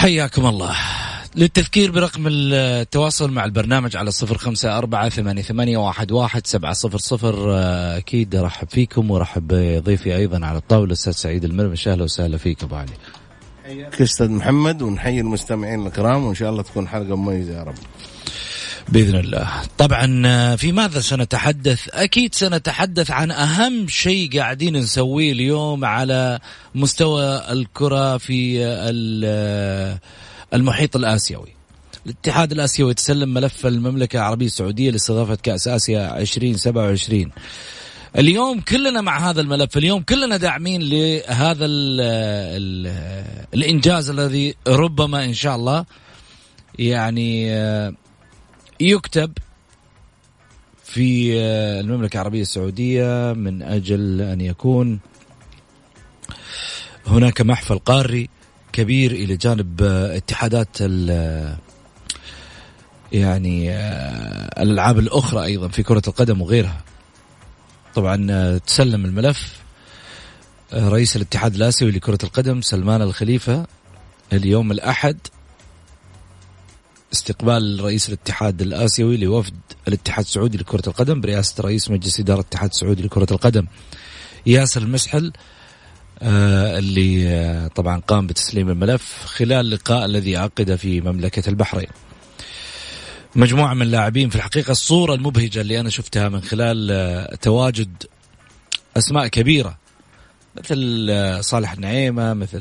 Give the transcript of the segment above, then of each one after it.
حياكم الله. للتذكير برقم التواصل مع البرنامج على صفر خمسة أربعة ثمانية, ثمانية واحد, واحد سبعة صفر صفر. آه، أكيد أرحب فيكم وأرحب بضيفي أيضا على الطاولة أستاذ سعيد المرمش أهلا وسهلا فيك أبو علي. حياك أستاذ محمد ونحيي المستمعين الكرام وإن شاء الله تكون حلقة مميزة يا رب. بإذن الله. طبعا آه، في ماذا سنتحدث؟ أكيد سنتحدث عن أهم شيء قاعدين نسويه اليوم على مستوى الكرة في آه، آه، المحيط الآسيوي. الاتحاد الآسيوي تسلم ملف المملكة العربية السعودية لاستضافة كأس آسيا 2027 اليوم كلنا مع هذا الملف. اليوم كلنا داعمين لهذا ال ال الإنجاز الذي ربما إن شاء الله يعني يكتب في آه، المملكة العربية السعودية من أجل أن يكون هناك محفل قاري كبير إلى جانب آه، اتحادات ال- يعني آه، الألعاب الأخرى أيضا في كرة القدم وغيرها. طبعا آه، تسلم الملف آه، رئيس الاتحاد الآسيوي لكرة القدم سلمان الخليفة اليوم الأحد. استقبال رئيس الاتحاد الآسيوي لوفد الاتحاد السعودي لكرة القدم برئاسة رئيس مجلس إدارة الاتحاد السعودي لكرة القدم. ياسر المسحل آه، اللي آه، طبعا قام بتسليم الملف خلال اللقاء الذي عقد في مملكة البحرين. مجموعة من اللاعبين في الحقيقة الصورة المبهجة اللي أنا شفتها من خلال آه، تواجد أسماء كبيرة مثل صالح النعيمة مثل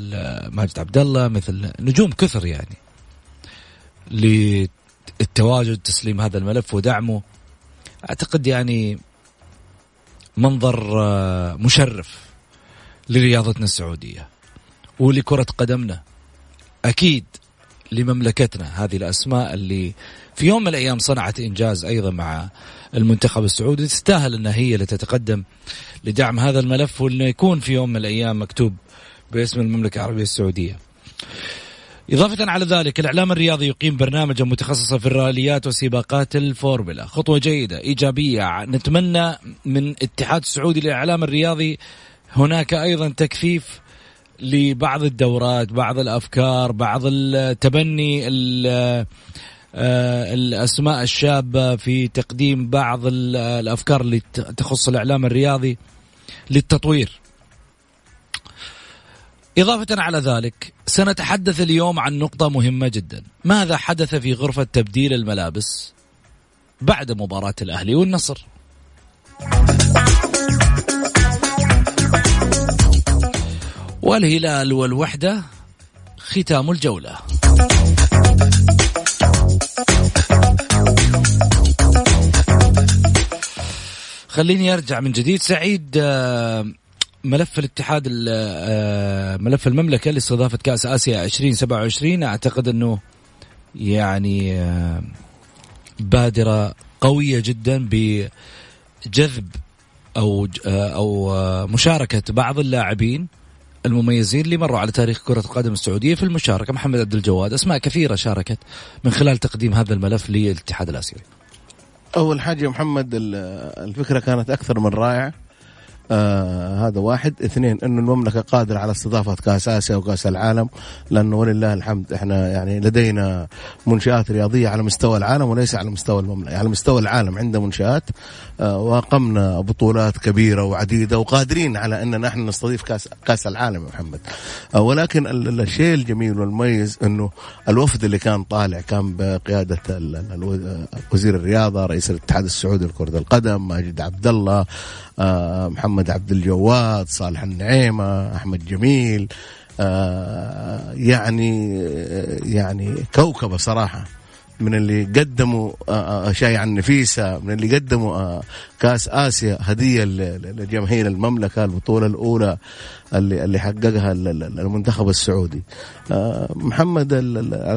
ماجد عبد الله مثل نجوم كثر يعني. للتواجد تسليم هذا الملف ودعمه. أعتقد يعني منظر آه، مشرف لرياضتنا السعودية ولكرة قدمنا. أكيد لمملكتنا هذه الأسماء اللي في يوم من الأيام صنعت إنجاز أيضا مع المنتخب السعودي. تستاهل إنها هي اللي تتقدم لدعم هذا الملف وإنه يكون في يوم من الأيام مكتوب باسم المملكة العربية السعودية. إضافة على ذلك الإعلام الرياضي يقيم برنامجا متخصصا في الراليات وسباقات الفورمولا. خطوة جيدة إيجابية. نتمنى من الاتحاد السعودي للإعلام الرياضي هناك أيضا تكثيف لبعض الدورات بعض الأفكار بعض التبني ال- آه، الأسماء الشابة في تقديم بعض ال- الأفكار اللي تخص الإعلام الرياضي للتطوير. إضافة على ذلك سنتحدث اليوم عن نقطة مهمة جدا. ماذا حدث في غرفة تبديل الملابس بعد مباراة الأهلي والنصر؟ والهلال والوحدة ختام الجولة. خليني أرجع من جديد. سعيد آه، ملف الاتحاد ال- آه، ملف المملكة لاستضافة كأس آسيا 2027 أعتقد أنه يعني آه، بادرة قوية جدا بجذب ج- آه، أو آه، مشاركة بعض اللاعبين المميزين اللي مروا على تاريخ كرة القدم السعودية في المشاركة. محمد عبد الجواد أسماء كثيرة شاركت من خلال تقديم هذا الملف للاتحاد الآسيوي. أول حاجة يا محمد ال- الفكرة كانت أكثر من رائعة. آه هذا واحد. اثنين انه المملكة قادرة على استضافة كأس آسيا وكأس العالم لأنه ولله الحمد إحنا يعني لدينا منشآت رياضية على مستوى العالم وليس على مستوى المملكة على مستوى العالم عندنا منشآت. آه واقمنا بطولات كبيرة وعديدة وقادرين على إن نحن نستضيف كأس كأس العالم يا محمد. آه ولكن الشيء الجميل والمميز إنه الوفد اللي كان طالع كان بقيادة وزير الرياضة رئيس الاتحاد السعودي لكرة القدم ماجد عبد الله آه، محمد عبد الجواد صالح النعيمة أحمد جميل آه، يعني يعني كوكبة صراحة. من اللي قدموا آه، شاي عن نفيسة من اللي قدموا كأس آسيا هدية لجماهير المملكة البطولة الأولى اللي اللي حققها المنتخب السعودي. محمد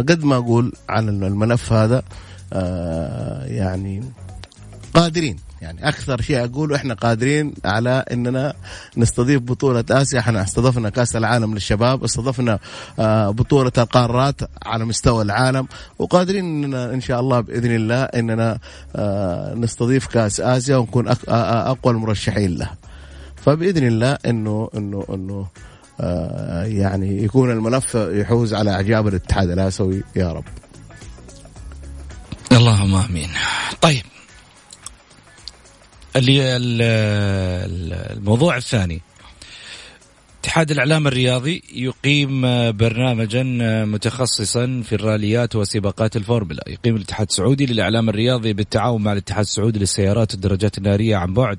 قد ما أقول عن الملف هذا يعني قادرين. يعني أكثر شيء أقوله إحنا قادرين على إننا نستضيف بطولة آسيا. إحنا استضفنا كأس العالم للشباب استضفنا آه، بطولة القارات على مستوى العالم وقادرين إننا إن شاء الله بإذن الله إننا آه، نستضيف كأس آسيا ونكون أقوى المرشحين له. فبإذن الله إنه إنه إنه آه، يعني يكون الملف يحوز على إعجاب الاتحاد الآسيوي. يا رب. اللهم آمين. طيب. الموضوع الثاني. اتحاد الإعلام الرياضي يقيم برنامجا متخصصا في الراليات وسباقات الفورمولا. يقيم الاتحاد السعودي للإعلام الرياضي بالتعاون مع الاتحاد السعودي للسيارات والدراجات النارية عن بعد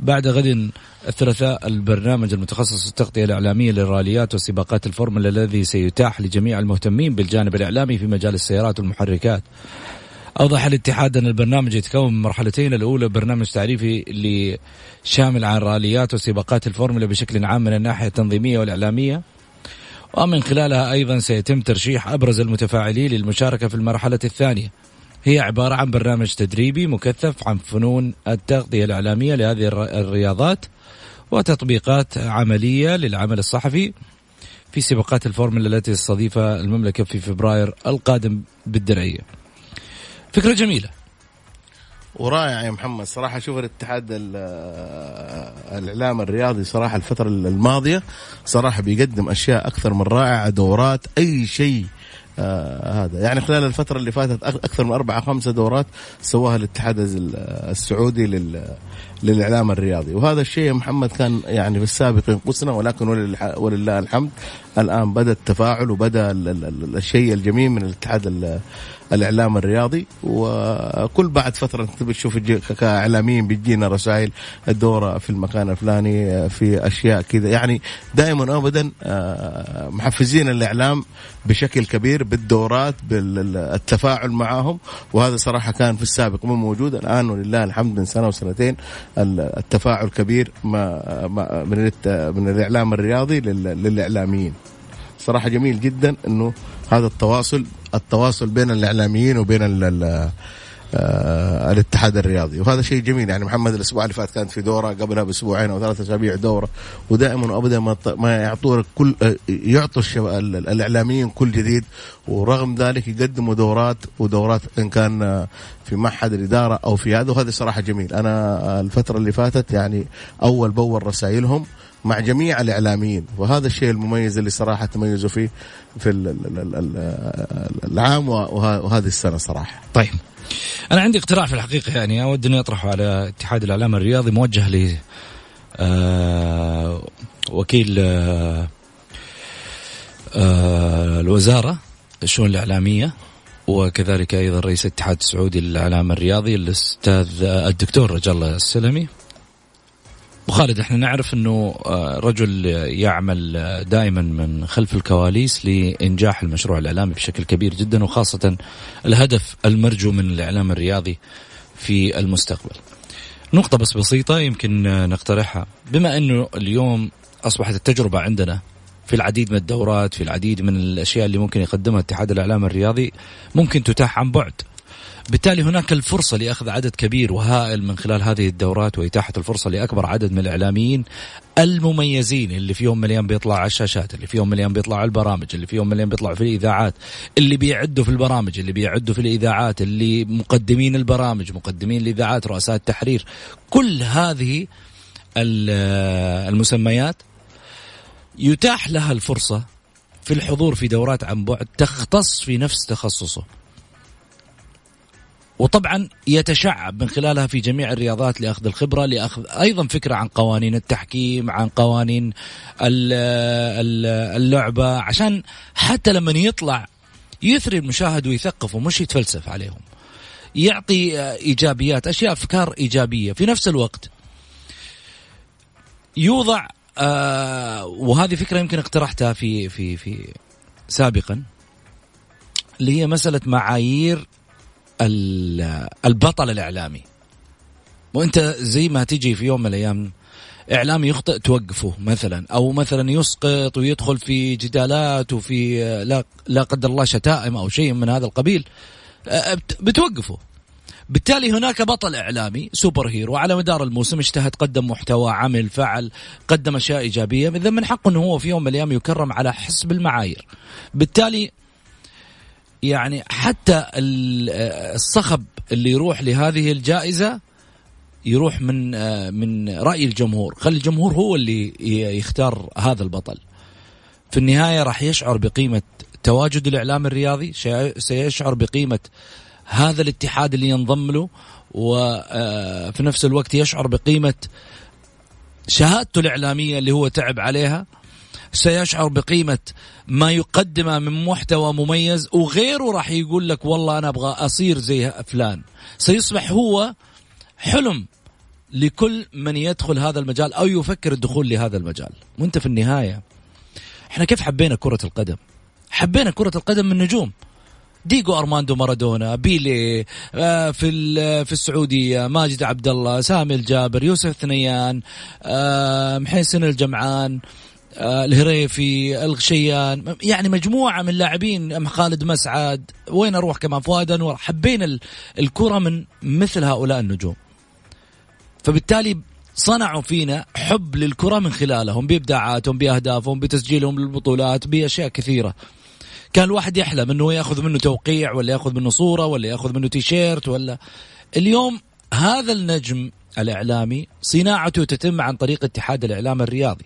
بعد غد الثلاثاء. البرنامج المتخصص في التغطية الإعلامية للراليات وسباقات الفورمولا الذي سيتاح لجميع المهتمين بالجانب الإعلامي في مجال السيارات والمحركات. أوضح الاتحاد أن البرنامج يتكون من مرحلتين الأولى برنامج تعريفي اللي شامل عن راليات وسباقات الفورمولا بشكل عام من الناحية التنظيمية والإعلامية. ومن خلالها أيضا سيتم ترشيح أبرز المتفاعلين للمشاركة في المرحلة الثانية. هي عبارة عن برنامج تدريبي مكثف عن فنون التغطية الإعلامية لهذه الرياضات وتطبيقات عملية للعمل الصحفي في سباقات الفورمولا التي تستضيفها المملكة في فبراير القادم بالدرعية. فكرة جميلة. ورائع يا محمد. صراحة شوف الاتحاد الإعلام الرياضي صراحة الفترة الماضية صراحة بيقدم أشياء أكثر من رائعة دورات أي شيء آه هذا. يعني خلال الفترة اللي فاتت أكثر من أربعة خمسة دورات سواها الاتحاد السعودي لل للإعلام الرياضي. وهذا الشيء يا محمد كان يعني في السابق ينقصنا ولكن ولله الحمد. الآن بدأ التفاعل وبدأ الشيء الجميل من الاتحاد الإعلام الرياضي وكل بعد فترة أنت بتشوف كإعلاميين بتجينا رسائل الدورة في المكان الفلاني في أشياء كذا. يعني دائما ابدا آه، محفزين الإعلام بشكل كبير بالدورات بالتفاعل معهم. وهذا صراحة كان في السابق مو موجود. الآن ولله الحمد من سنة وسنتين التفاعل كبير من من الإعلام الرياضي للإعلاميين. صراحة جميل جدا إنه هذا التواصل التواصل بين الإعلاميين وبين ال آه الاتحاد الرياضي. وهذا شيء جميل. يعني محمد الأسبوع اللي فات كانت في دورة قبلها بأسبوعين أو ثلاثة أسابيع دورة. ودائما وابدا ما ما يعطوا كل آه، يعطوا الإعلاميين كل جديد. ورغم ذلك يقدموا دورات ودورات إن كان في معهد الإدارة أو في هذا. وهذا صراحة جميل. أنا الفترة اللي فاتت يعني أول بأول رسائلهم مع جميع الإعلاميين. وهذا الشيء المميز اللي صراحة تميزوا فيه في العام وهذه السنة صراحة. طيب. أنا عندي اقتراح في الحقيقة يعني أود اني اطرحه على اتحاد الإعلام الرياضي موجه ل آه وكيل آه آه الوزارة الشؤون الإعلامية وكذلك أيضا رئيس الاتحاد السعودي للإعلام الرياضي الأستاذ الدكتور رجال السلمي. وخالد إحنا نعرف إنه آه، رجل يعمل آه، دائما من خلف الكواليس لإنجاح المشروع الإعلامي بشكل كبير جدا وخاصة الهدف المرجو من الإعلام الرياضي في المستقبل. نقطة بس بسيطة يمكن نقترحها بما إنه اليوم أصبحت التجربة عندنا في العديد من الدورات في العديد من الأشياء اللي ممكن يقدمها اتحاد الإعلام الرياضي ممكن تتاح عن بعد بالتالي هناك الفرصة لأخذ عدد كبير وهائل من خلال هذه الدورات وإتاحة الفرصة لأكبر عدد من الإعلاميين المميزين اللي فيهم مليان بيطلع على الشاشات اللي فيهم مليان بيطلع على البرامج اللي فيهم مليان بيطلعوا في الإذاعات اللي بيعدوا في البرامج اللي بيعدوا في الإذاعات اللي مقدمين البرامج مقدمين الإذاعات رؤساء التحرير. كل هذه المسميات يتاح لها الفرصة في الحضور في دورات عن بعد تختص في نفس تخصصه. وطبعا يتشعب من خلالها في جميع الرياضات لأخذ الخبرة لأخذ أيضا فكرة عن قوانين التحكيم عن قوانين اللعبة عشان حتى لما يطلع يثري المشاهد ويثقفه مش يتفلسف عليهم. يعطي إيجابيات أشياء أفكار إيجابية. في نفس الوقت يوضع آه وهذه فكرة يمكن اقترحتها في في في سابقا اللي هي مسألة معايير البطل الإعلامي. وأنت زي ما تجي في يوم من الأيام اعلامي يخطئ توقفه مثلا أو مثلا يسقط ويدخل في جدالات وفي لا لا قدر الله شتائم أو شيء من هذا القبيل بتوقفه. بالتالي هناك بطل إعلامي سوبر هيرو على مدار الموسم اجتهد قدم محتوى عمل فعل قدم أشياء إيجابية إذا من حقه إنه هو في يوم من الأيام يكرم على حسب المعايير. بالتالي يعني حتى الصخب اللي يروح لهذه الجائزة يروح من من رأي الجمهور. خلي الجمهور هو اللي يختار هذا البطل. في النهاية راح يشعر بقيمة تواجد الإعلام الرياضي سيشعر بقيمة هذا الاتحاد اللي ينضم له وفي نفس الوقت يشعر بقيمة شهادته الإعلامية اللي هو تعب عليها. سيشعر بقيمة ما يقدمه من محتوى مميز وغيره راح يقول لك والله أنا أبغى أصير زي فلان. سيصبح هو حلم لكل من يدخل هذا المجال أو يفكر الدخول لهذا المجال. وأنت في النهاية إحنا كيف حبينا كرة القدم؟ حبينا كرة القدم من نجوم. دييغو أرماندو مارادونا بيلي آه، في في السعودية ماجد عبد الله سامي الجابر يوسف ثنيان آه، محسن الجمعان الهريفي الغشيان يعني مجموعة من لاعبين خالد مسعد وين أروح كمان؟ فؤاد أنور. حبينا الكرة من مثل هؤلاء النجوم. فبالتالي صنعوا فينا حب للكرة من خلالهم بإبداعاتهم بأهدافهم بتسجيلهم للبطولات بأشياء كثيرة. كان الواحد يحلم إنه يأخذ منه توقيع ولا يأخذ منه صورة ولا يأخذ منه تيشيرت ولا اليوم هذا النجم الإعلامي صناعته تتم عن طريق اتحاد الإعلام الرياضي.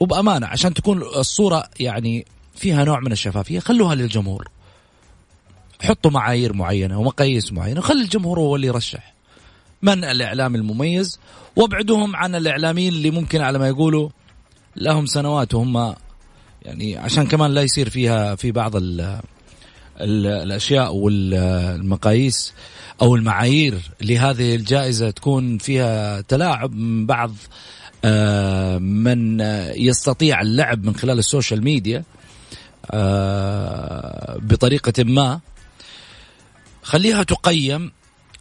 وبأمانة عشان تكون الصورة يعني فيها نوع من الشفافيه خلوها للجمهور. حطوا معايير معينة ومقاييس معينة خلي الجمهور هو اللي يرشح. من الإعلام المميز؟ وابعدوهم عن الإعلاميين اللي ممكن على ما يقولوا لهم سنوات وهم يعني عشان كمان لا يصير فيها في بعض ال ال الأشياء والمقاييس أو المعايير لهذه الجائزة تكون فيها تلاعب من بعض من يستطيع اللعب من خلال ال social media آه، بطريقة ما. خليها تقيم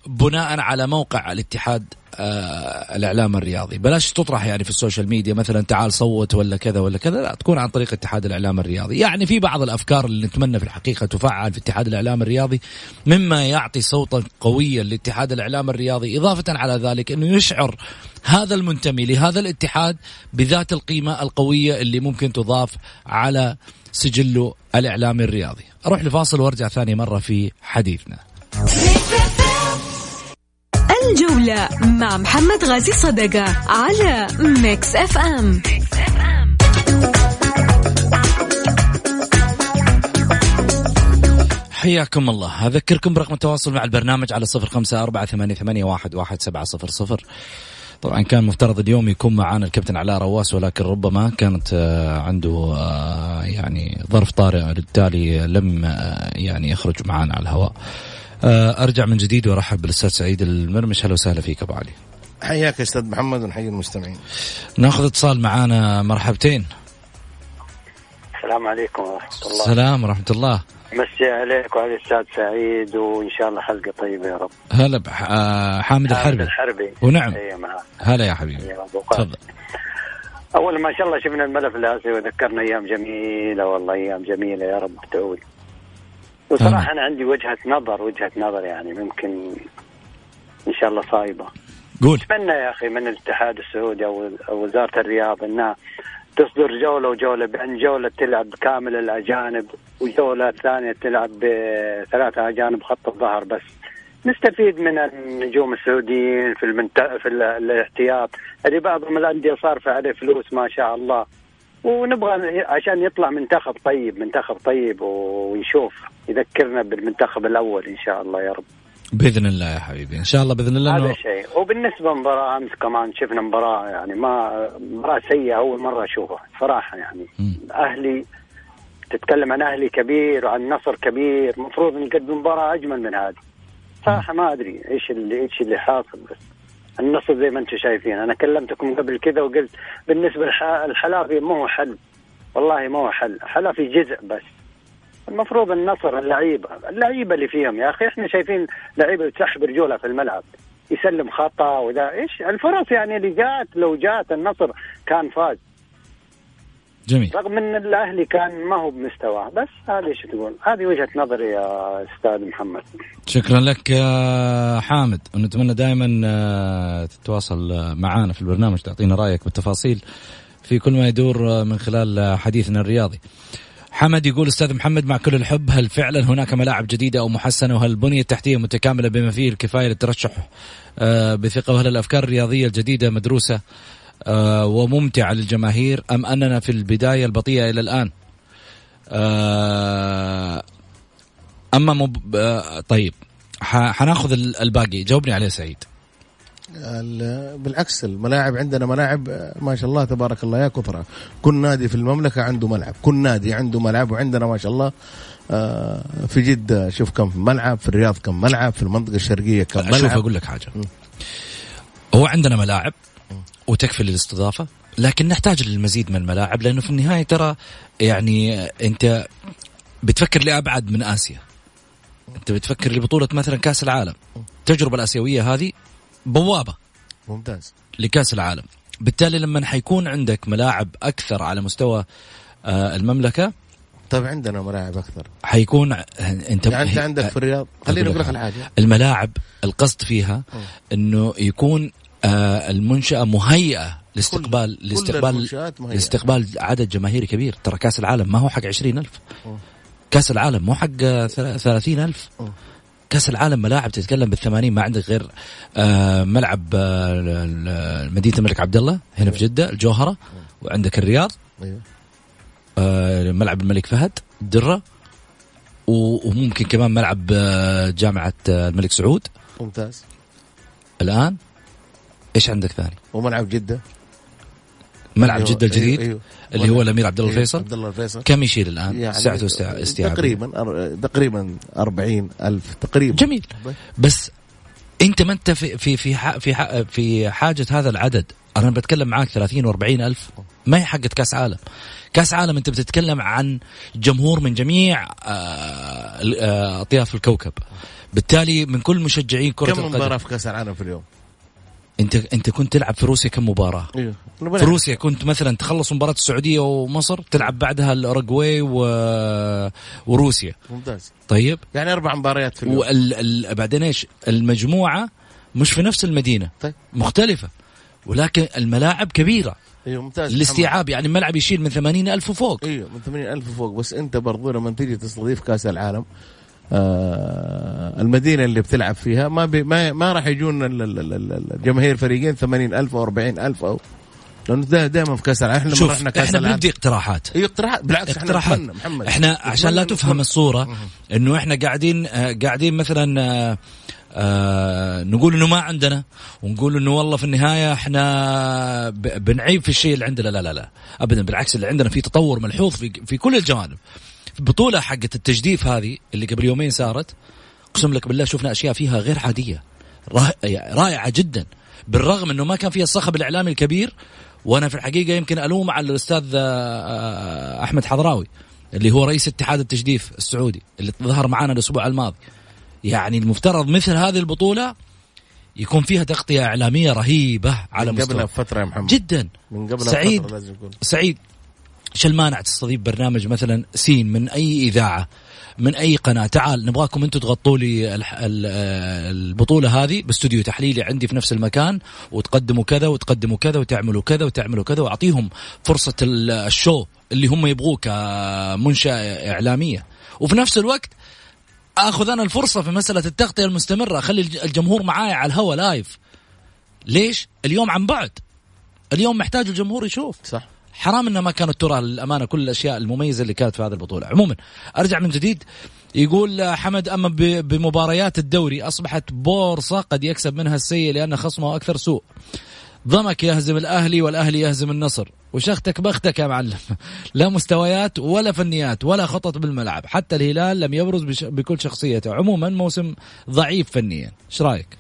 بناء على موقع الاتحاد آه الإعلام الرياضي. بلاش تطرح يعني في ال social media مثلا تعال صوت ولا كذا ولا كذا لا تكون عن طريق اتحاد الإعلام الرياضي. يعني في بعض الأفكار اللي نتمنى في الحقيقة تفعل في اتحاد الإعلام الرياضي مما يعطي صوتا قويا لاتحاد الإعلام الرياضي إضافة على ذلك إنه يشعر هذا المنتمي لهذا الاتحاد بذات القيمة القوية اللي ممكن تضاف على سجله الاعلامي الرياضي. أروح لفاصل وأرجع ثاني مرة في حديثنا. الجولة مع محمد غازي صدقة على Mix FM حياكم الله. أذكركم برقم التواصل مع البرنامج على صفر خمسة أربعة ثمانية, ثمانية واحد, واحد سبعة صفر صفر. طبعا كان مفترض اليوم يكون معنا الكابتن علاء رواس ولكن ربما كانت آه، عنده آه، يعني ظرف طارئ بالتالي لم آه، يعني يخرج معنا على الهواء. أرجع من جديد وأرحب بالأستاذ سعيد المرمش. أهلا وسهلا فيك أبو علي. حياك أستاذ محمد ونحيي المستمعين. ناخذ اتصال معانا مرحبتين. السلام عليكم ورحمة الله. السلام ورحمة الله. مسي عليك وعلى الأستاذ سعيد وإن شاء الله حلقة طيبة يا رب. هلا بحامد آه، حامد الحربي. الحربي. ونعم. هلا يا حبيبي. تفضل. أول ما شاء الله شفنا الملف الاسيوي وذكرنا أيام جميلة والله أيام جميلة يا رب تعود. وصراحة أنا عندي وجهة نظر وجهة نظر يعني ممكن إن شاء الله صايبة. قول. أتمنى يا أخي من الاتحاد السعودي أو وزارة الرياضة أنها تصدر جولة وجولة بأن جولة تلعب كامل الأجانب وجولة ثانية تلعب بثلاثة أجانب خط الظهر بس. نستفيد من النجوم السعوديين في المنت... في ال- الاحتياط. اللي بعضهم الأندية صارف عليه فلوس ما شاء الله. ونبغى عشان يطلع منتخب طيب منتخب طيب ونشوف يذكرنا بالمنتخب الأول إن شاء الله يا رب. بإذن الله يا حبيبي. إن شاء الله بإذن الله هذا شيء. وبالنسبة لمباراة أمس كمان شفنا مباراة يعني ما مباراة سيئة أول مرة أشوفها صراحة يعني. مم. أهلي تتكلم عن أهلي كبير وعن نصر كبير المفروض نقدم مباراة أجمل من هذه. صراحة ما أدري إيش اللي إيش اللي حاصل بس. النصر زي ما أنتم شايفين. أنا كلمتكم قبل كذا وقلت بالنسبة للحلافي ما هو حل. والله ما هو حل. حلافي جزء بس. المفروض النصر اللعيبة. اللعيبة اللي فيهم يا أخي إحنا شايفين لعيبة تسحب رجولها في الملعب. يسلم خطأ وذا. إيش؟ الفرص يعني اللي جات لو جات النصر كان فاز. جميل. رغم إن الأهلي كان ما هو بمستواه بس هذه إيش تقول؟ هذه وجهة نظري يا أستاذ محمد. شكرا لك يا حامد. ونتمنى دائما آه، تتواصل معنا في البرنامج تعطينا رأيك بالتفاصيل في كل ما يدور آه، من خلال آه، حديثنا الرياضي. حمد يقول أستاذ محمد مع كل الحب هل فعلا هناك ملاعب جديدة أو محسنة؟ وهل البنية التحتية متكاملة بما فيه الكفايه للترشح بثقة؟ وهل الأفكار الرياضية الجديدة مدروسة؟ آه، وممتعه للجماهير أم أننا في البداية البطيئة إلى الآن؟ آه، أما مب... آه، طيب. حناخذ ال- الباقي. جاوبني عليه سعيد. ال- بالعكس الملاعب عندنا ملاعب ما شاء الله تبارك الله يا كثرة كل نادي في المملكة عنده ملعب. كل نادي عنده ملعب وعندنا ما شاء الله في جدة شوف كم ملعب في الرياض كم ملعب في المنطقة الشرقية كم شوف ملعب. أقول لك حاجة. هو عندنا ملاعب وتكفي للاستضافة لكن نحتاج للمزيد من الملاعب لأنه في النهاية ترى يعني أنت بتفكر لأبعد من آسيا. أنت بتفكر لبطولة مثلا كأس العالم. التجربة الآسيوية هذه بوابة ممتاز. لكأس العالم. بالتالي لما حيكون عندك ملاعب أكثر على مستوى آه، المملكة طيب عندنا ملاعب أكثر. حيكون أنت يعني أنت عندك في الرياض. خليني أقول لك الحاجة. الملاعب القصد فيها إنه يكون المنشأة مهيئة لاستقبال كل لاستقبال مهيئة. لاستقبال عدد جماهيري كبير. ترى كأس العالم ما هو حق عشرين ألف. كأس العالم مو حق آه، ثلا- ثلاثين ألف. كأس العالم ملاعب تتكلم بالثمانين. ما عندك غير آه ملعب آه مدينه الملك عبد الله هنا في جدة الجوهرة وعندك الرياض. أيوه. آه ملعب الملك فهد الدرة و- وممكن كمان ملعب آه، جامعة آه، الملك سعود. ممتاز. الآن إيش عندك ثاني؟ وملعب جدة. ملعب أيوه، جدة الجديد أيوه، أيوه. اللي هو الأمير عبد الله أيوه، الفيصل. عبد الله الفيصل. كم يشيل الآن؟ يعني سعته است- استيعاب. تقريبا تقريبا 40 ألف تقريبا. جميل. بس. أنت ما أنت في في في ح- في ح- في حاجة هذا العدد. أنا بتكلم معاك 30 و40 ألف. ما هي حقت كأس عالم. كأس عالم أنت بتتكلم عن جمهور من جميع آه، آه، أطياف الكوكب. بالتالي من كل مشجعين كرة كم القدم. مباراة في كأس العالم في اليوم؟ انت انت كنت تلعب في روسيا كم مباراه أيوه في روسيا كنت مثلا تخلص مباراة السعودية ومصر تلعب بعدها الأوروغواي و... وروسيا. ممتاز. طيب. يعني أربع مباريات في اليوم. وال... ال... بعدين إيش؟ المجموعة مش في نفس المدينة. طيب. مختلفة. ولكن الملاعب كبيرة. أيوه ممتاز. الاستيعاب يعني الملعب يشيل من 80 ألف وفوق. أيوه من 80 ألف فوق بس أنت برضو لما تيجي تستضيف كأس العالم المدينة اللي بتلعب فيها ما بي ما, ما راح يجون ال- ال- ال- ال- الجماهير فريقين 80 ألف أو 40 ألف أو لأنه ده دائما في كأس العالم إحنا شوف رحنا كأس إحنا بنبدي اقتراحات. اي اقتراحات. بالعكس اقتراحات. إحنا محمد. إحنا عشان لا تفهم الصورة إنه إحنا قاعدين آه، قاعدين مثلا آه، آه نقول إنه ما عندنا ونقول إنه والله في النهاية إحنا بنعيب في الشيء اللي عندنا. لا لا لا. ابدا بالعكس اللي عندنا في تطور ملحوظ في في كل الجوانب. البطوله حقت التجديف هذه اللي قبل يومين صارت. اقسم لك بالله شفنا أشياء فيها غير عادية. رائع- رائعة جدا. بالرغم إنه ما كان فيها الصخب الإعلامي الكبير وأنا في الحقيقة يمكن ألوم على الأستاذ آه، آه، أحمد حضراوي اللي هو رئيس اتحاد التجديف السعودي اللي ظهر معنا الأسبوع الماضي. يعني المفترض مثل هذه البطولة يكون فيها تغطية إعلامية رهيبة على من قبلها مستوى. بفترة يا محمد. جدا. من قبلها سعيد. بفترة لازم يكون. سعيد. إيش المانع تستضيف برنامج مثلا سين من أي إذاعة من أي قناة؟ تعال نبغاكم أنتم تغطوا لي البطولة هذه باستوديو تحليلي عندي في نفس المكان وتقدموا كذا وتقدموا كذا وتعملوا كذا وتعملوا كذا وأعطيهم فرصة ال- ال show اللي هم يبغوه كمنشأة إعلامية. وفي نفس الوقت آخذ أنا الفرصة في مسألة التغطية المستمرة أخلي الج- الجمهور معاي على الهوا لايف ليش؟ اليوم عن بعد. اليوم محتاج الجمهور يشوف. صح. حرام إنه ما كانت ترى للامانه كل الأشياء المميزة اللي كانت في هذه البطولة. عموما أرجع من جديد يقول حمد أما بمباريات الدوري أصبحت بورصة قد يكسب منها السيء لأن خصمه أكثر سوء. ضمك يهزم الأهلي والأهلي يهزم النصر. وشختك بختك يا معلم. لا مستويات ولا فنيات ولا خطط بالملعب. حتى الهلال لم يبرز بكل شخصيته. عموما موسم ضعيف فنيا. إيش رأيك؟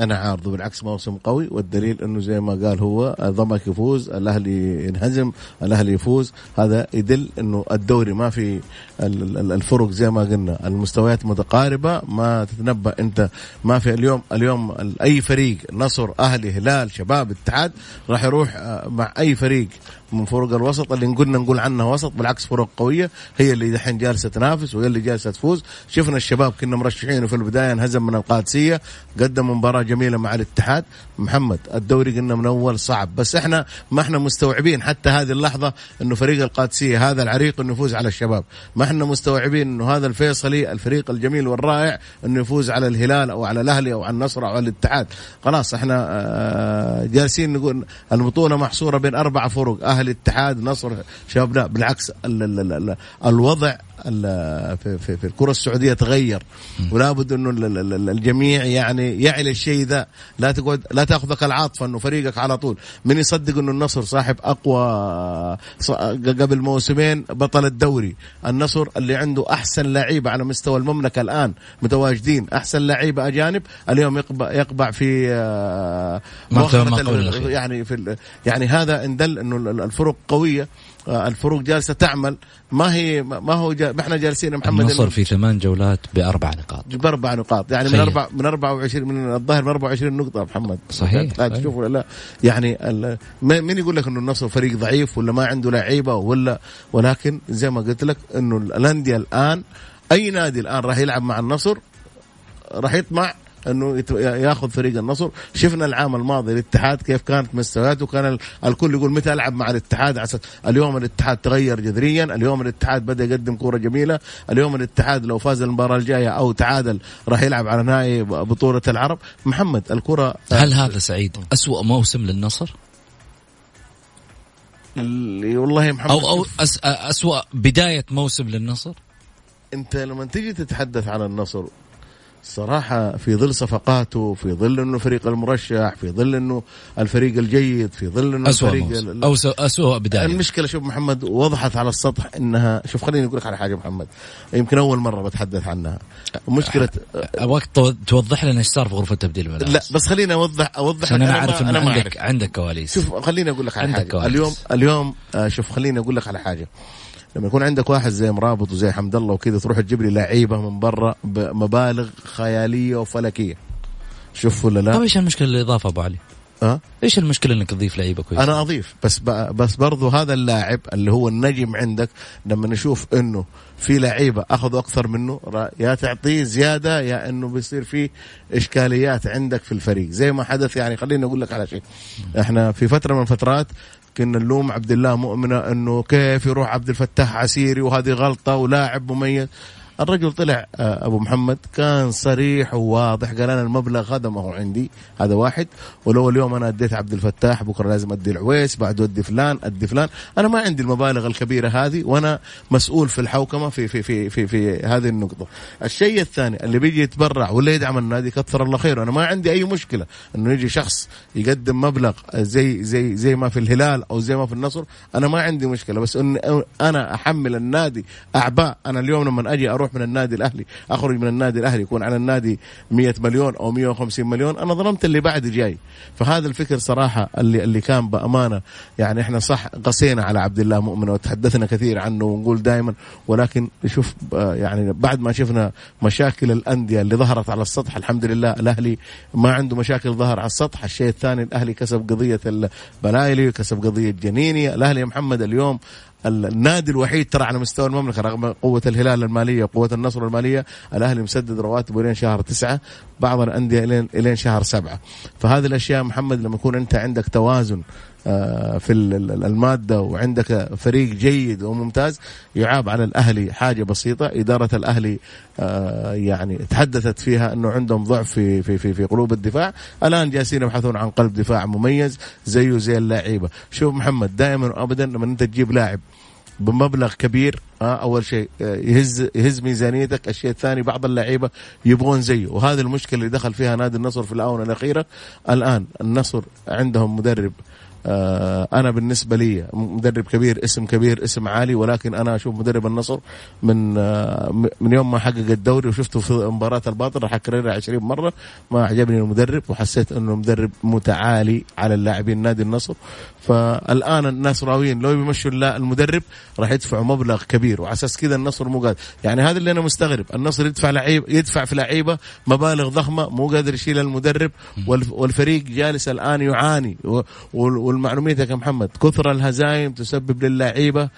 أنا عارضه بالعكس موسم قوي والدليل إنه زي ما قال هو ضمك يفوز الأهلي ينهزم الأهلي يفوز. هذا يدل إنه الدوري ما في ال- ال- الفرق زي ما قلنا. المستويات متقاربة ما تتنبأ أنت ما في اليوم اليوم ال- أي فريق نصر أهلي هلال شباب اتحاد راح يروح آه، مع أي فريق. من فرق الوسط اللي قلنا نقول عنها وسط بالعكس فرق قوية هي اللي دحين جالسة تنافس وهي اللي جالسة تفوز. شفنا الشباب كنا مرشحينه في البداية انهزم من القادسية قدم مباراة جميلة مع الاتحاد. محمد الدوري قلنا من أول صعب بس إحنا ما إحنا مستوعبين حتى هذه اللحظة إنه فريق القادسية هذا العريق إنه يفوز على الشباب. ما إحنا مستوعبين إنه هذا الفيصلي الفريق الجميل والرائع إنه يفوز على الهلال أو على الأهلي أو على النصر أو على الاتحاد. خلاص إحنا آه، جالسين نقول البطولة محصورة بين أربع فرق أهلي اتحاد نصر شباب لا بالعكس ال ال ال ال الوضع ال- في, في, في الكرة السعودية تغير. ولا بد إنه ال- ال- ال- الجميع يعني يعي الشيء ذا. لا تقعد لا تأخذك العاطفه إنه فريقك على طول. من يصدق إنه النصر صاحب أقوى قبل موسمين بطل الدوري. النصر اللي عنده أحسن لعيبة على مستوى المملكة الآن متواجدين. أحسن لعيبة أجانب. اليوم يقبع, يقبع في آه،. يعني في يعني هذا إن دل إنه ال- الفرق قوية. آه، الفرق جالسة تعمل ما هي ما هو ما إحنا جالسين محمد النصر في ثمان جولات بأربع نقاط بأربع نقاط يعني من. أربع من 24 من الظاهر من 24 نقطة محمد صحيح. لا صحيح. تشوف ولا لا يعني مين يقول لك إنه النصر فريق ضعيف ولا ما عنده لعيبة ولا ولكن زي ما قلت لك إنه الأندية الان أي نادي الآن راح يلعب مع النصر راح يطمع إنه ياخذ فريق النصر. شفنا العام الماضي الاتحاد كيف كانت مستوياته. كان ال- الكل يقول متى ألعب مع الاتحاد؟ عسى اليوم الاتحاد تغير جذريا اليوم الاتحاد بدأ يقدم كورة جميلة اليوم الاتحاد لو فاز المباراة الجاية أو تعادل راح يلعب على نهائي بطولة العرب. محمد الكرة هل هذا سعيد؟ أسوأ موسم للنصر؟ اللي والله محمد أو أو أس أسوأ بداية موسم للنصر؟ أنت لما تيجي تتحدث عن النصر صراحة في ظل صفقاته في ظل إنه فريق المرشح في ظل إنه الفريق الجيد في ظل إنه أسوأ الفريق س- أسوأ بداية. المشكلة شوف محمد وضحت على السطح إنها شوف خليني أقول لك على حاجة محمد. يمكن أول مرة بتحدث عنها. مشكلة وقت تو- توضح لنا إيش صار في غرفة تبديل الملابس لا بس خليني اوضح أوضح عشان لك. أنا ما- اعرف انه ما عندك أعرف. عندك كواليس. شوف خليني أقول لك على حاجة. كواليس. اليوم اليوم آه، شوف خليني أقول لك على حاجة. لما يكون عندك واحد زي مرابط وزي حمد الله وكذا تروح تجيب لي لعيبة من برا بمبالغ خيالية وفلكية شوف ولا طيب لا إيش المشكلة الاضافه أبو علي؟ أه؟ إيش المشكلة إنك تضيف لعيبة كويسة؟ أنا أضيف بس. بس برضو هذا اللاعب اللي هو النجم عندك لما نشوف إنه في لعيبة أخذوا أكثر منه يا تعطيه زيادة يا إنه بيصير في إشكاليات عندك في الفريق زي ما حدث يعني خليني أقول لك على شيء إحنا في فترة من الفترات كنا نلوم عبد الله مؤمنة إنه كيف يروح عبد الفتاح عسيري وهذه غلطة ولاعب مميز. الرجل طلع آه، أبو محمد كان صريح وواضح قال أنا المبلغ هذا ما هو عندي هذا واحد. ولو اليوم أنا أديت عبد الفتاح بكرة لازم أدي العويس بعده أدي فلان أدي فلان. أنا ما عندي المبالغ الكبيرة هذه وأنا مسؤول في الحوكمة في في في في, في هذه النقطة. الشيء الثاني اللي بيجي يتبرع ولا يدعم النادي كثر الله خيره. أنا ما عندي أي مشكلة إنه يجي شخص يقدم مبلغ زي زي زي ما في الهلال أو زي ما في النصر. أنا ما عندي مشكلة. بس إن أنا أحمل النادي أعباء أنا اليوم لما أجي أروح من النادي الأهلي أخرج من النادي الأهلي يكون على النادي 100 مليون أو 150 مليون. أنا ظلمت اللي بعد جاي. فهذا الفكر صراحة اللي اللي كان بأمانة. يعني إحنا صح قسينا على عبد الله مؤمن وتحدثنا كثير عنه ونقول دائما ولكن شوف آه، يعني بعد ما شفنا مشاكل الأندية اللي ظهرت على السطح الحمد لله الأهلي ما عنده مشاكل ظهر على السطح. الشيء الثاني الأهلي كسب قضية البلايلي كسب قضية جنيني. الأهلي محمد اليوم النادي الوحيد ترى على مستوى المملكة رغم قوة الهلال المالية وقوة النصر المالية الأهلي مسدد رواتبه لين شهر تسعة بعض الأندية لين شهر سبعة. فهذه الأشياء محمد لما يكون أنت عندك توازن في ال- ال- المادة وعندك فريق جيد وممتاز يعاب على الأهلي حاجة بسيطة. إدارة الأهلي آه، يعني تحدثت فيها إنه عندهم ضعف في في في, في قلوب الدفاع. الآن جالسين يبحثون عن قلب دفاع مميز زيه زي اللعيبه شوف محمد دائما وابدا لما أنت تجيب لاعب بمبلغ كبير آه أول شيء آه، يهز يهز ميزانيتك. الشيء الثاني بعض اللعيبه يبغون زيه وهذه المشكلة اللي دخل فيها نادي النصر في الآونة الأخيرة. الآن النصر عندهم مدرب آه أنا بالنسبة لي مدرب كبير اسم كبير اسم عالي ولكن أنا أشوف مدرب النصر من آه من يوم ما حقق الدوري وشفته في مباراه الباطل راح اكررها 20 مرة ما عجبني المدرب وحسيت إنه مدرب متعالي على اللاعبين نادي النصر. فالآن الناس راويين لو بيمشوا المدرب راح يدفعوا مبلغ كبير وعلى أساس كذا النصر مو قادر. يعني هذا اللي أنا مستغرب النصر يدفع لعيب يدفع في لعيبة مبالغ ضخمة مو قادر يشيل المدرب والف- والفريق جالس الآن يعاني و- وال- والمعلوميتك يا محمد كثر الهزايم تسبب للعيبة آه،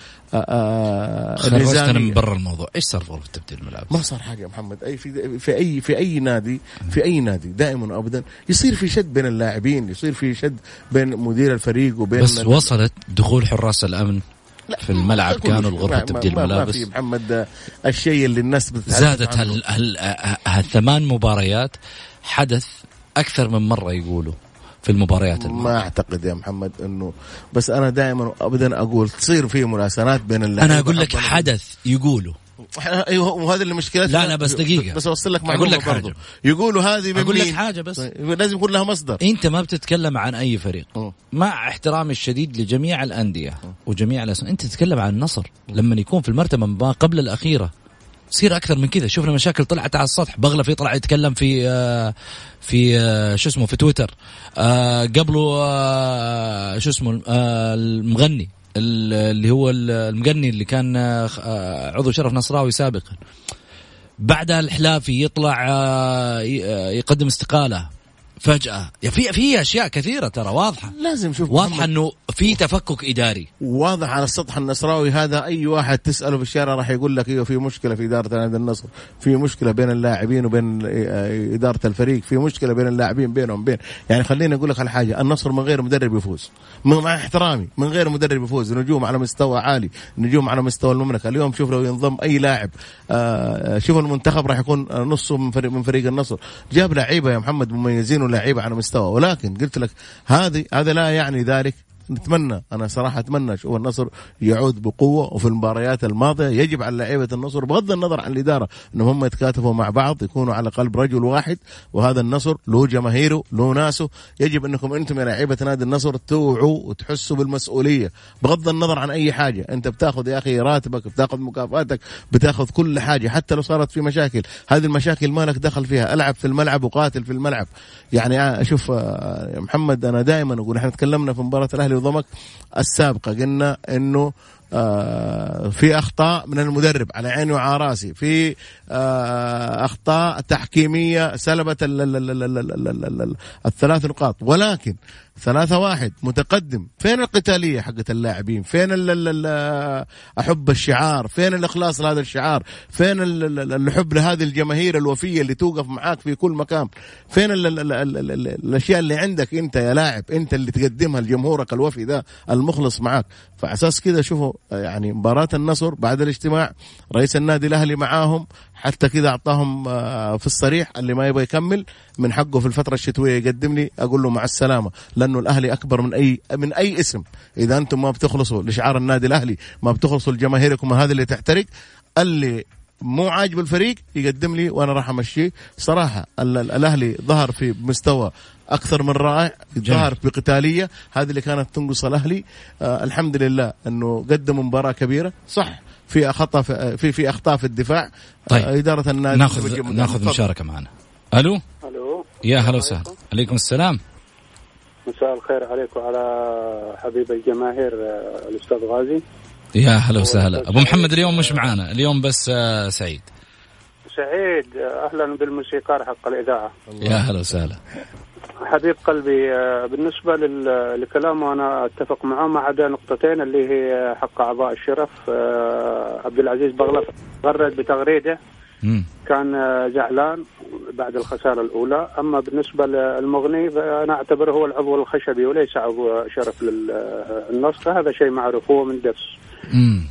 آه، خرجتنا من. برا الموضوع. إيش صار في تبديل الملعب ما صار حاجة يا محمد. أي في في أي في أي نادي في أي نادي دائما وابدا يصير في شد بين اللاعبين يصير في شد بين مدير الفريق وبين بس وصلت دخول حراس الأمن في الملعب. كانوا. الغرفة تبديل ما- ما الملابس. في محمد الشيء اللي الناس زادت هالثمان مباريات حدث أكثر من مرة يقولوا. في المباريات الماضية. ما أعتقد يا محمد إنه بس أنا دائما ابدا أقول تصير في مراسلات بين اللاعبين أنا أقول لك حدث يقولوا أيوه وهذا اللي مشكلتنا لا، لا، بس دقيقة. بس أوصل لك معلومة لك برضو. حاجة. يقولوا هذه من أقول لك؟ حاجة بس طيب، لازم يكون لها مصدر أنت ما بتتكلم عن أي فريق مم. مع احترامي الشديد لجميع الأندية وجميع الأسماء أنت تتكلم عن النصر لما يكون في المرتبة ما قبل الأخيرة يصير أكثر من كذا. شفنا مشاكل طلعت على السطح بغلفي طلع يتكلم في آه، في آه، شو اسمه في تويتر. آه، قبله شو اسمه المغني ال- اللي هو ال- المغني اللي كان عضو شرف نصراوي سابقا. بعدها الحلافي يطلع يقدم استقالة. فجأة. يا في في أشياء كثيرة ترى واضحة. لازم شوف واضحة محمد، إنه في تفكك إداري. واضح على السطح النصراوي هذا. أي واحد تسأله في الشارع راح يقول لك إيوه في مشكلة في إدارة نادي النصر. في مشكلة بين اللاعبين وبين إدارة الفريق. في مشكلة بين اللاعبين بينهم بين. يعني خليني أقول لك على حاجة. النصر من غير مدرب يفوز. من- مع احترامي. من غير مدرب يفوز. نجوم على مستوى عالي. نجوم على مستوى المملكة. اليوم شوف لو ينضم أي لاعب. آه، شوف المنتخب راح يكون نصه من فريق من فريق النصر. جاب لعيبة يا محمد مميزين ولاعيبه على مستوى. ولكن قلت لك هذه هذا لا يعني ذلك نتمنى أنا صراحة أتمنى أشوف النصر يعود بقوة وفي المباريات الماضية يجب على لعيبة النصر بغض النظر عن الإدارة إنهم هم يتكاتفوا مع بعض يكونوا على قلب رجل واحد وهذا النصر له جماهيره له ناسه. يجب أنكم أنتم يا لعيبة نادي النصر توعوا وتحسوا بالمسؤولية بغض النظر عن أي حاجة. أنت بتاخذ يا أخي راتبك بتاخذ مكافآتك بتاخذ كل حاجة حتى لو صارت في مشاكل. هذه المشاكل ما لك دخل فيها ألعب في الملعب وقاتل في الملعب. يعني أشوف آه، يا محمد أنا دائما أقول إحنا تكلمنا في مباراة الأهلي الاهلي وضمك السابقة. قلنا إنه آه، في أخطاء من المدرب على عيني وعلى رأسي. في آه، أخطاء تحكيمية سلبت الثلاث نقاط. ولكن ثلاثة واحد متقدم. فين القتالية حقت اللاعبين؟ فين ال ال ال أحب الشعار؟ فين الإخلاص لهذا الشعار؟ فين ال- ال- ال- الحب لهذه الجماهير الوفية اللي توقف معاك في كل مكان؟ فين ال ال ال ال ال ال الأشياء اللي عندك أنت يا لاعب أنت اللي تقدمها لجمهورك الوفي ده المخلص معاك؟ فأساس كذا شوفوا يعني مباراة النصر بعد الاجتماع رئيس النادي الأهلي معاهم حتى كذا أعطاهم آه، في الصريح اللي ما يبغى يكمل من حقه في الفترة الشتوية يقدم لي أقول له مع السلامة. لأنه الأهلي أكبر من أي من أي اسم. إذا أنتم ما بتخلصوا لشعار النادي الأهلي ما بتخلصوا لجماهيركم هذه اللي تحترق اللي مو عاجب الفريق يقدم لي وأنا راح أمشيه. صراحة ال- ال- الأهلي ظهر في مستوى أكثر من رائع ظهر بقتاليه هذه اللي كانت تنقص الأهلي. آه الحمد لله إنه قدموا مباراة كبيرة. صح. في أخطاء في في, في أخطاء في الدفاع. طيب. آه إدارة النادي ناخذ. ناخذ تفضل. مشاركة معنا. ألو؟ ألو. يا هلا وسهلا. عليكم. السلام. مساء الخير عليك وعلى حبيب الجماهير آه، الأستاذ غازي. يا هلا وسهلا. أبو محمد اليوم مش معانا اليوم بس آه، سعيد. سعيد. آه، أهلا بالموسيقار حق الإذاعة. يا هلا وسهلا. حبيب قلبي آه، بالنسبة للكلام أنا أتفق معه ما عدا نقطتين اللي هي حق أعضاء الشرف آه، عبد العزيز بغلف غرد بتغريدة. كان آه، زعلان بعد الخسارة الأولى. أما بالنسبة للمغني فأنا أعتبره هو العضو الخشبي وليس عضو شرف للنصر هذا شيء معروف هو من درس.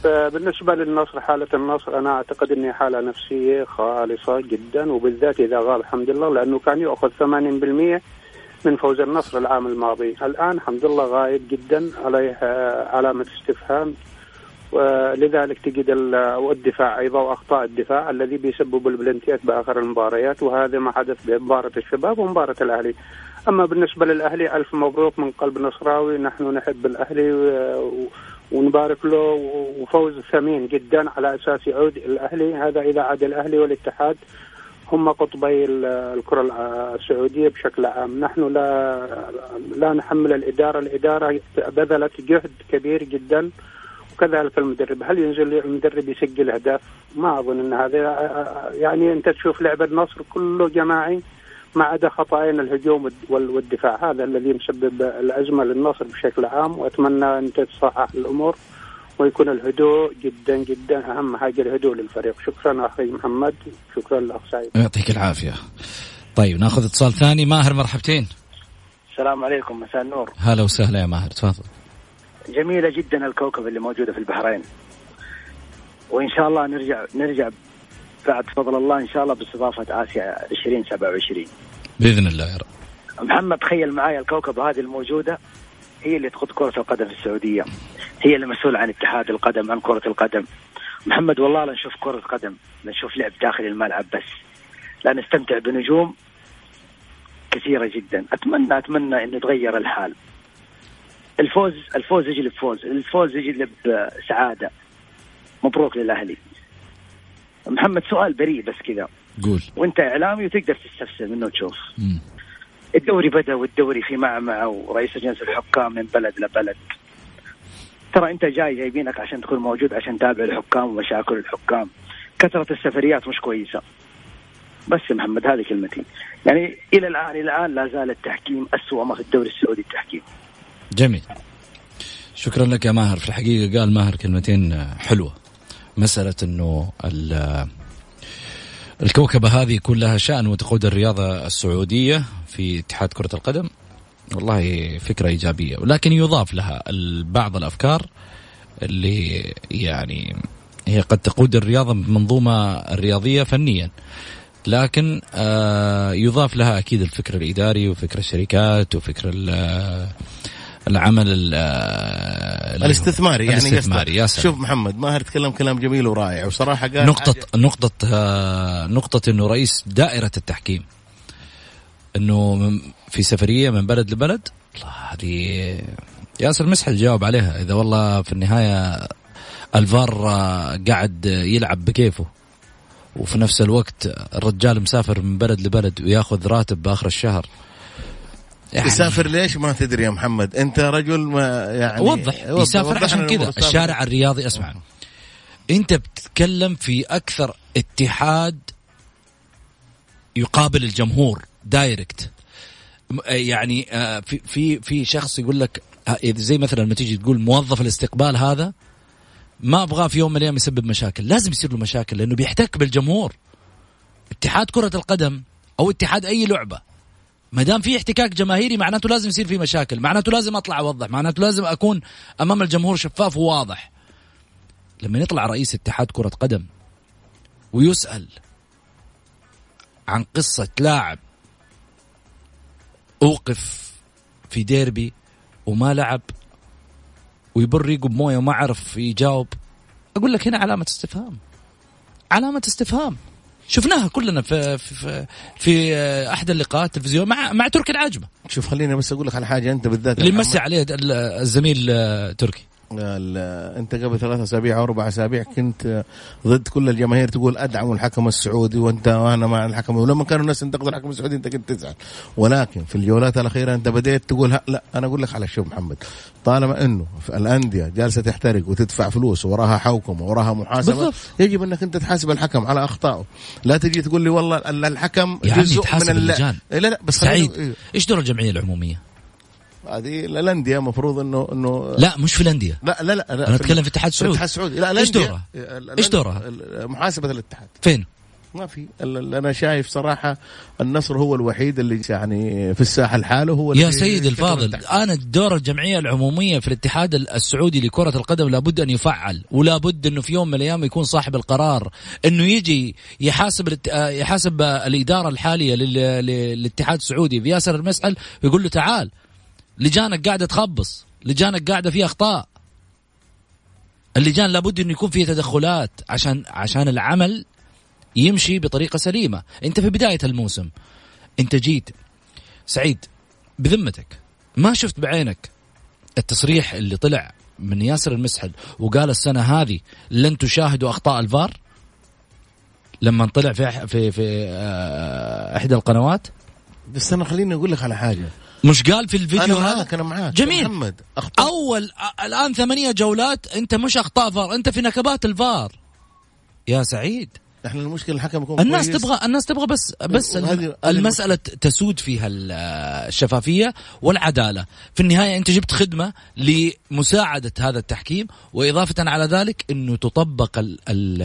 فبالنسبة للنصر حالة النصر أنا أعتقد أني حالة نفسية خالصة جدا وبالذات إذا غاب حمد الله لأنه كان يأخذ 80% من فوز النصر العام الماضي. الآن الحمد لله غايب جدا عليه آه، علامة استفهام. ولذلك تجد ال- والدفاع أيضا وأخطاء الدفاع الذي بيسبب البلنتيات باخر المباريات وهذا ما حدث بمباراة الشباب ومباراة الأهلي. أما بالنسبة للأهلي ألف مبروك من قلب نصراوي. نحن نحب الأهلي و- ونبارك له وفوز ثمين جدا على أساس يعود الأهلي. هذا إذا عاد الأهلي والاتحاد هم قطبي ال- الكرة الع- السعودية بشكل عام، نحن لا لا نحمل الإدارة، الإدارة بذلت جهد كبير جدا. وكذلك المدرب، هل ينزل المدرب يسجل أهداف؟ ما أظن إن هذا. يعني أنت تشوف لعب النصر كله جماعي ما عدا خطأين الهجوم وال- والدفاع، هذا الذي مسبب الأزمة للنصر بشكل عام. وأتمنى أن تتصحح الأمور. ويكون الهدوء جدا جدا. أهم حاجة الهدوء للفريق، شكرا أخي محمد، شكرا الاخ سعيد. يعطيك العافية. طيب نأخذ اتصال ثاني. ماهر مرحبتين. السلام عليكم مساء النور. هلا وسهلا يا ماهر. تفضل. جميلة جدا الكوكب اللي موجودة في البحرين. وإن شاء الله نرجع نرجع بعد فضل الله إن شاء الله باستضافة آسيا 2027 بإذن الله يا رب. محمد تخيل معايا الكوكب هذه الموجودة هي اللي تقود كرة القدم في السعودية. هي اللي مسؤولة عن اتحاد القدم عن كرة القدم. محمد والله لا نشوف كرة قدم لا نشوف لعب داخل الملعب بس. لا نستمتع بنجوم كثيرة جدا. أتمنى أتمنى أنه يتغير الحال. الفوز الفوز يجلب فوز الفوز يجلب سعادة مبروك للأهلي. محمد سؤال بريء بس كذا. قول. وأنت إعلامي وتقدر تستفسر منه وتشوف. الدوري بدأ والدوري في معمعة ورئيس لجنة الحكام من بلد لبلد. ترى انت جاي جايبينك عشان تكون موجود عشان تتابع الحكام ومشاكل الحكام. كثرة السفريات مش كويسة. بس يا محمد هذه كلمتي. يعني إلى الآن إلى الآن لا زال التحكيم اسوء ما في الدوري السعودي التحكيم. جميل. شكرا لك يا ماهر. في الحقيقة قال ماهر كلمتين حلوة. مسألة إنه ال- الكوكبة هذه يكون لها شأن وتقود الرياضة السعودية في اتحاد كرة القدم. والله فكرة إيجابية. ولكن يضاف لها بعض الأفكار اللي يعني هي قد تقود الرياضة بمنظومة الرياضيه فنيا. لكن آه، يضاف لها أكيد الفكر الإداري وفكر الشركات وفكر ال- العمل ال- آه، الاستثماري يعني الاستثماري يا. سلام. شوف محمد ماهر تكلم كلام جميل ورائع؟ وصراحة قال نقطة حاجة- نقطة آه، نقطة إنه رئيس دائرة التحكيم. إنه في سفرية من بلد لبلد؟ الله هذه ياسر مسحل جاوب عليها إذا والله في النهاية الفار قاعد يلعب بكيفه. وفي نفس الوقت الرجال مسافر من بلد لبلد وياخذ راتب بآخر الشهر. يعني يسافر ليش؟ ما تدري يا محمد. أنت رجل ما يعني وضح يسافر وضح عشان كذا. الشارع الرياضي اسمع. أنت بتتكلم في أكثر اتحاد يقابل الجمهور دايركت. يعني آه، في في في شخص يقول لك آه، زي مثلا لما تيجي تقول موظف الاستقبال هذا ما أبغاه في يوم من الأيام يسبب مشاكل. لازم يصير له مشاكل لأنه بيحتك بالجمهور. اتحاد كرة القدم أو اتحاد أي لعبة ما دام في احتكاك جماهيري معناته لازم يصير في مشاكل. معناته لازم أطلع أوضح. معناته لازم أكون أمام الجمهور شفاف وواضح. لما يطلع رئيس اتحاد كرة قدم ويسأل عن قصة لاعب أوقف في ديربي وما لعب ويبر ريقه بمويه وما عرف يجاوب. أقول لك هنا علامة استفهام. علامة استفهام. شفناها كلنا في في في, أحد اللقاءات التلفزيون مع مع تركي العاجمة. شوف خليني بس أقول لك على حاجة أنت بالذات اللي. مسي عليه ال- الزميل آه، تركي. انت قبل ثلاث أسابيع أو أربع أسابيع كنت ضد كل الجماهير تقول ادعموا الحكم السعودي وأنت وأنا مع الحكم ولما كانوا الناس ينتقدوا الحكم السعودي أنت كنت تزعل ولكن في الجولات الأخيرة أنت بديت تقول لا أنا أقول لك على شوف محمد طالما إنه في الأندية جالسة تحترق وتدفع فلوس وراها حوكمة وراها محاسبة بالضبط. يجب أنك أنت تحاسب الحكم على أخطائه لا تجي تقول لي والله ال- الحكم جزء من. اللجان إيه لا لا بس سعيد إيه. إيش دور الجمعية العمومية؟ هذه الانديه المفروض إنه إنه لا مش في الانديه لا لا لا أنا أتكلم في الاتحاد السعودي الاتحاد السعودي لا إيش دورها؟ إيش دورها؟ محاسبة الاتحاد فين؟ ما في أنا شايف صراحة النصر هو الوحيد اللي يعني في الساحة لحاله هو يا اللي سيد يشكل الفاضل. أنا دور الجمعية العمومية في الاتحاد السعودي لكرة القدم لابد أن يفعل ولا بد إنه في يوم من الأيام يكون صاحب القرار إنه يجي يحاسب يحاسب الإدارة الحالية لل- لل- للاتحاد السعودي بياسر المسعل ويقول له تعال لجانك قاعدة تخبص لجانك قاعدة فيها أخطاء. اللجان لابد إنه يكون فيها تدخلات عشان عشان العمل يمشي بطريقة سليمة. أنت في بداية الموسم أنت جيت سعيد بذمتك ما شفت بعينك. التصريح اللي طلع من ياسر المسحل وقال السنة هذه لن تشاهدوا أخطاء الفار؟ لما طلع في في في آه، إحدى القنوات؟ بس أنا خليني أقول لك على حاجة. مش قال في الفيديو أنا هذا؟ معاك أنا معاك. جميل. محمد اخطاء أول الآن ثمانية جولات أنت مش أخطاء فار أنت في نكبات الفار. يا سعيد. إحنا المشكلة الحكم يكون الناس كويس. تبغى الناس تبغى بس بس وهذه- المسألة تسود فيها ال- الشفافية والعدالة. في النهاية أنت جبت خدمة لمساعدة هذا التحكيم وإضافة على ذلك إنه تطبق ال ال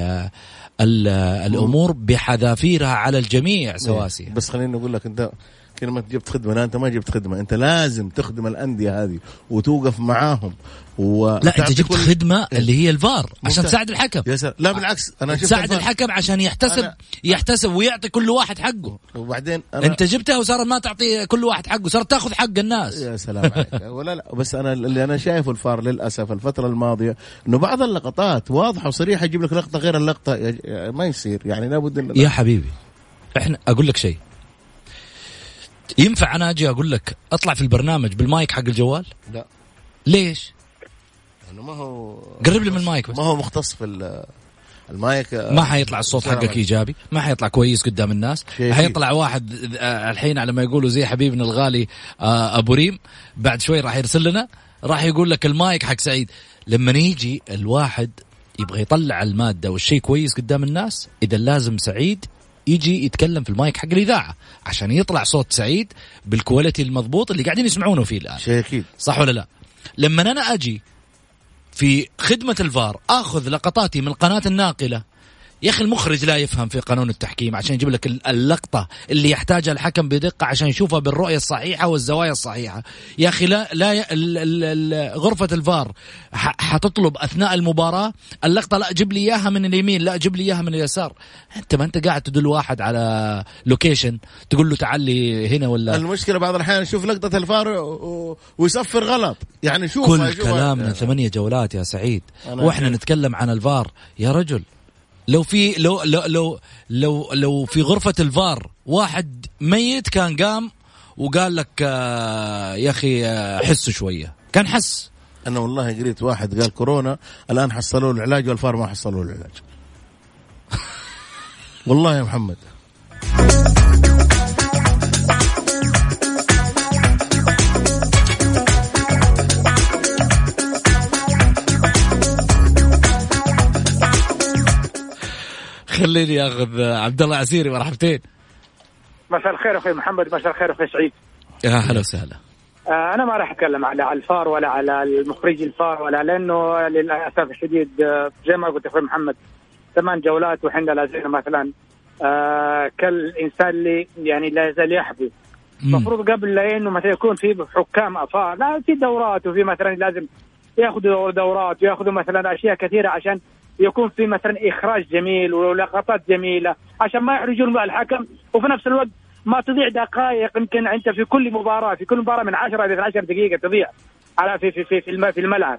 ال الأمور بحذافيرها على الجميع سواسية. بس خليني أقول لك أنت كلمة جبت خدمة لا أنت ما جبت خدمة أنت لازم تخدم الأندية هذه وتوقف معاهم و لا أنت تعطي جبت كل- خدمة اللي هي الفار عشان. تساعد الحكم. يا سلام. لا بالعكس أنا شفت تساعد الفار. الحكم عشان يحتسب أنا- يحتسب ويعطي كل واحد حقه. وبعدين أنا أنت جبتها وصار ما تعطي كل واحد حقه صارت تاخذ حق الناس. يا سلام عليك. ولا لا بس أنا اللي أنا شايفه الفار للأسف الفترة الماضية إنه بعض اللقطات واضحة وصريحة يجيب لك لقطة غير يا- ما يصير يعني لابد يا حبيبي إحنا أقول لك شيء. ينفع أنا أجي أقول لك أطلع في البرنامج بالمايك حق الجوال؟ لا. ليش؟ انه ما هو قرب لي من المايك بس. ما هو مختص في ال- المايك ما حيطلع الصوت حقك. إيجابي ما حيطلع كويس قدام الناس. حيطلع واحد آه، الحين على ما يقولوا زي حبيبنا الغالي آه، أبو ريم بعد شوي راح يرسل لنا راح يقول لك المايك حق سعيد. لما يجي الواحد يبغى يطلع المادة والشيء كويس قدام الناس إذا لازم سعيد يجي يتكلم في المايك حق الإذاعة عشان يطلع صوت سعيد بال quality المضبوط اللي قاعدين يسمعونه فيه الآن. شيء أكيد. صح ولا لا؟ لما أنا أجي في خدمة الفار آخذ لقطاتي من القناة الناقلة يا أخي المخرج لا يفهم في قانون التحكيم عشان يجيب لك ال- اللقطة اللي يحتاجها الحكم بدقة عشان يشوفها بالرؤية الصحيحة والزوايا الصحيحة. يا أخي لا لا ي... ال... ال... ال... غرفة الفار ح... حتطلب أثناء المباراة اللقطة لا جيب لي إياها من اليمين لا جيب لي إياها من اليسار. أنت ما أنت قاعد تدل واحد على location تقول له تعال لي هنا ولا؟ المشكلة بعض الأحيان يشوف لقطة الفار و- ويصفر غلط. يعني شوف كل كلامنا ثمانية جولات يا سعيد. وإحنا. نتكلم عن الفار. يا رجل لو في لو لو لو لو, لو في غرفة الفار واحد ميت كان قام وقال لك آه يا أخي آه حسوا شوية. كان حس. أنا والله قريت واحد قال كورونا الآن حصلوا له العلاج والفار ما حصلوا له العلاج. والله يا محمد. خليني أخذ عبد الله عسيري مرحبتين. مساء الخير أخوي محمد مساء الخير أخوي سعيد. يا هلا وسهلا. آه، أنا ما راح أتكلم على الفار ولا على المخرج الفار ولا لأنه للأسف الشديد آه، زي ما قلت أخوي محمد ثمان جولات وحنا لا زلنا مثلا آه كالإنسان اللي يعني لا يزال يحبو. المفروض قبل لا إنه مثلا يكون في حكام افار لا في دورات وفي مثلا لازم ياخذوا دورات وياخذوا مثلا أشياء كثيرة عشان يكون في مثلا إخراج جميل ولقطات جميلة عشان ما يحرجون الحكم وفي نفس الوقت ما تضيع دقائق يمكن أنت في كل مباراة في كل مباراة من 10 إلى 12 دقيقة تضيع على في في في في, في الملعب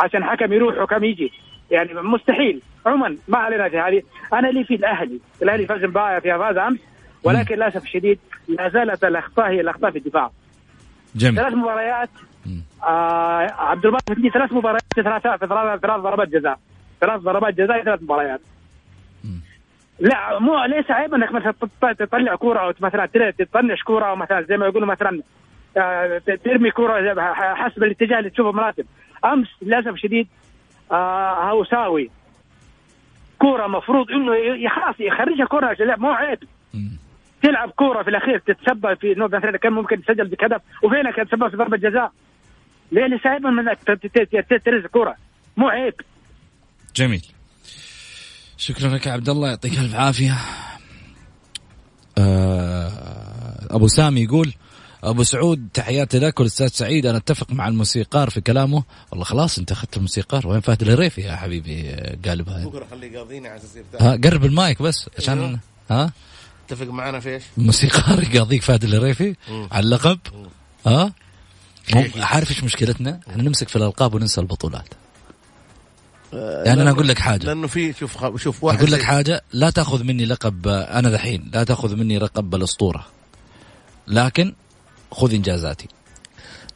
عشان حكم يروح حكم يجي. يعني مستحيل. عموما ما علينا في هذه. أنا لي في الأهلي. الأهلي فاز مباراة فيها فاز أمس ولكن للأسف الشديد لا زالت الأخطاء هي الأخطاء في الدفاع. جميل. ثلاث مباريات آه عبد الباسط ثلاث مباريات في ثلاث في ثلاث ضربات جزاء. ثلاث ضربات جزاء ثلاث مباريات. لا مو ليس عيب إنك مثلا تط- تطلع كورة أو مثلا تطنش كورة أو مثلا زي ما يقولوا مثلا آه، ترمي كورة حسب الاتجاه اللي تشوفه مناسب أمس للأسف الشديد آه هوساوي كورة مفروض إنه خلاص يخرجها كورة مو عيب. تلعب كورة في الأخير تتسبب في إنه مثلا كان ممكن تسجل بهدف وفينك تتسبب في ضربة جزاء. ليه ليس عيبا من إنك ت- ت- ت- ترز كورة؟ مو عيب. جميل. شكرا لك يا عبد الله يعطيك ألف عافية. أبو سامي يقول أبو سعود تحياتي لك والأستاذ سعيد. أنا أتفق مع الموسيقار في كلامه. والله خلاص أنت أخذت الموسيقار. وين فهد الهريفي يا حبيبي؟ قالب هاي بكرة خليه يقاضيني على أساس ها قرب المايك بس عشان أيوه. ها؟ اتفق معنا في إيش؟ الموسيقار يقاضيك فهد الهريفي. على اللقب. ها؟ عارف إيش مشكلتنا؟ إحنا نمسك في الألقاب وننسى البطولات. يعني أنا أقول لك حاجة لأنه في شوف شوف واحد أقول لك حاجة لا تأخذ مني لقب أنا دحين لا تأخذ مني لقب الأسطورة لكن خذ إنجازاتي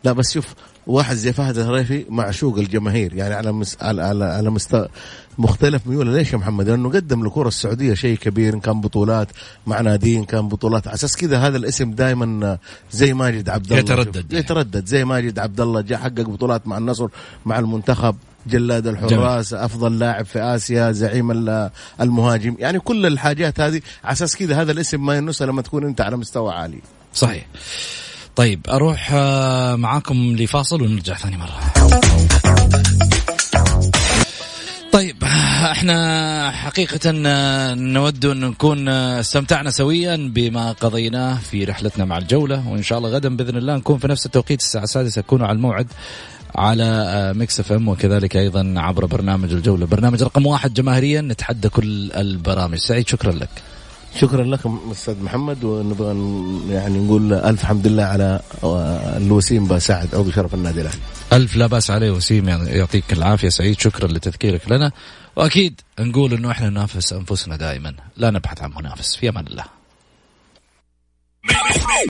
لا بس شوف واحد زي فهد الهريفي معشوق الجماهير يعني على مس... على على, على مست... مختلف ميوله ليش يا محمد؟ لأنه قدم للكره السعودية شيء كبير إن كان بطولات مع ناديين كان بطولات على أساس كذا هذا الاسم دائما زي ماجد عبد الله يتردد يعني. يتردد زي ماجد عبد الله جاء حقق بطولات مع النصر مع المنتخب جلاد الحراس أفضل لاعب في آسيا زعيم ال- المهاجم. يعني كل الحاجات هذه على أساس كذا هذا الاسم ما ينسى لما تكون أنت على مستوى عالي. صحيح. طيب أروح آه، معاكم لفاصل ونرجع ثاني مرة. طيب إحنا حقيقة آه، نود أن نكون آه، استمتعنا سويا بما قضيناه في رحلتنا مع الجولة وإن شاء الله غدا بإذن الله نكون في نفس التوقيت الساعة السادسة. تكونوا على الموعد. على Mix FM وكذلك أيضا عبر برنامج الجولة. برنامج رقم واحد جماهيريا نتحدى كل البرامج. سعيد شكرا لك. شكرا لكم أستاذ محمد ونبغى يعني نقول ألف حمد لله على آه، الوسيم بسعد عضو شرف النادي الأهلي. ألف لا بأس عليه وسيم يعني يعطيك العافية. سعيد شكرا لتذكيرك لنا. وأكيد نقول أنه إحنا ننافس أنفسنا دائما. لا نبحث عن منافس. في أمان الله.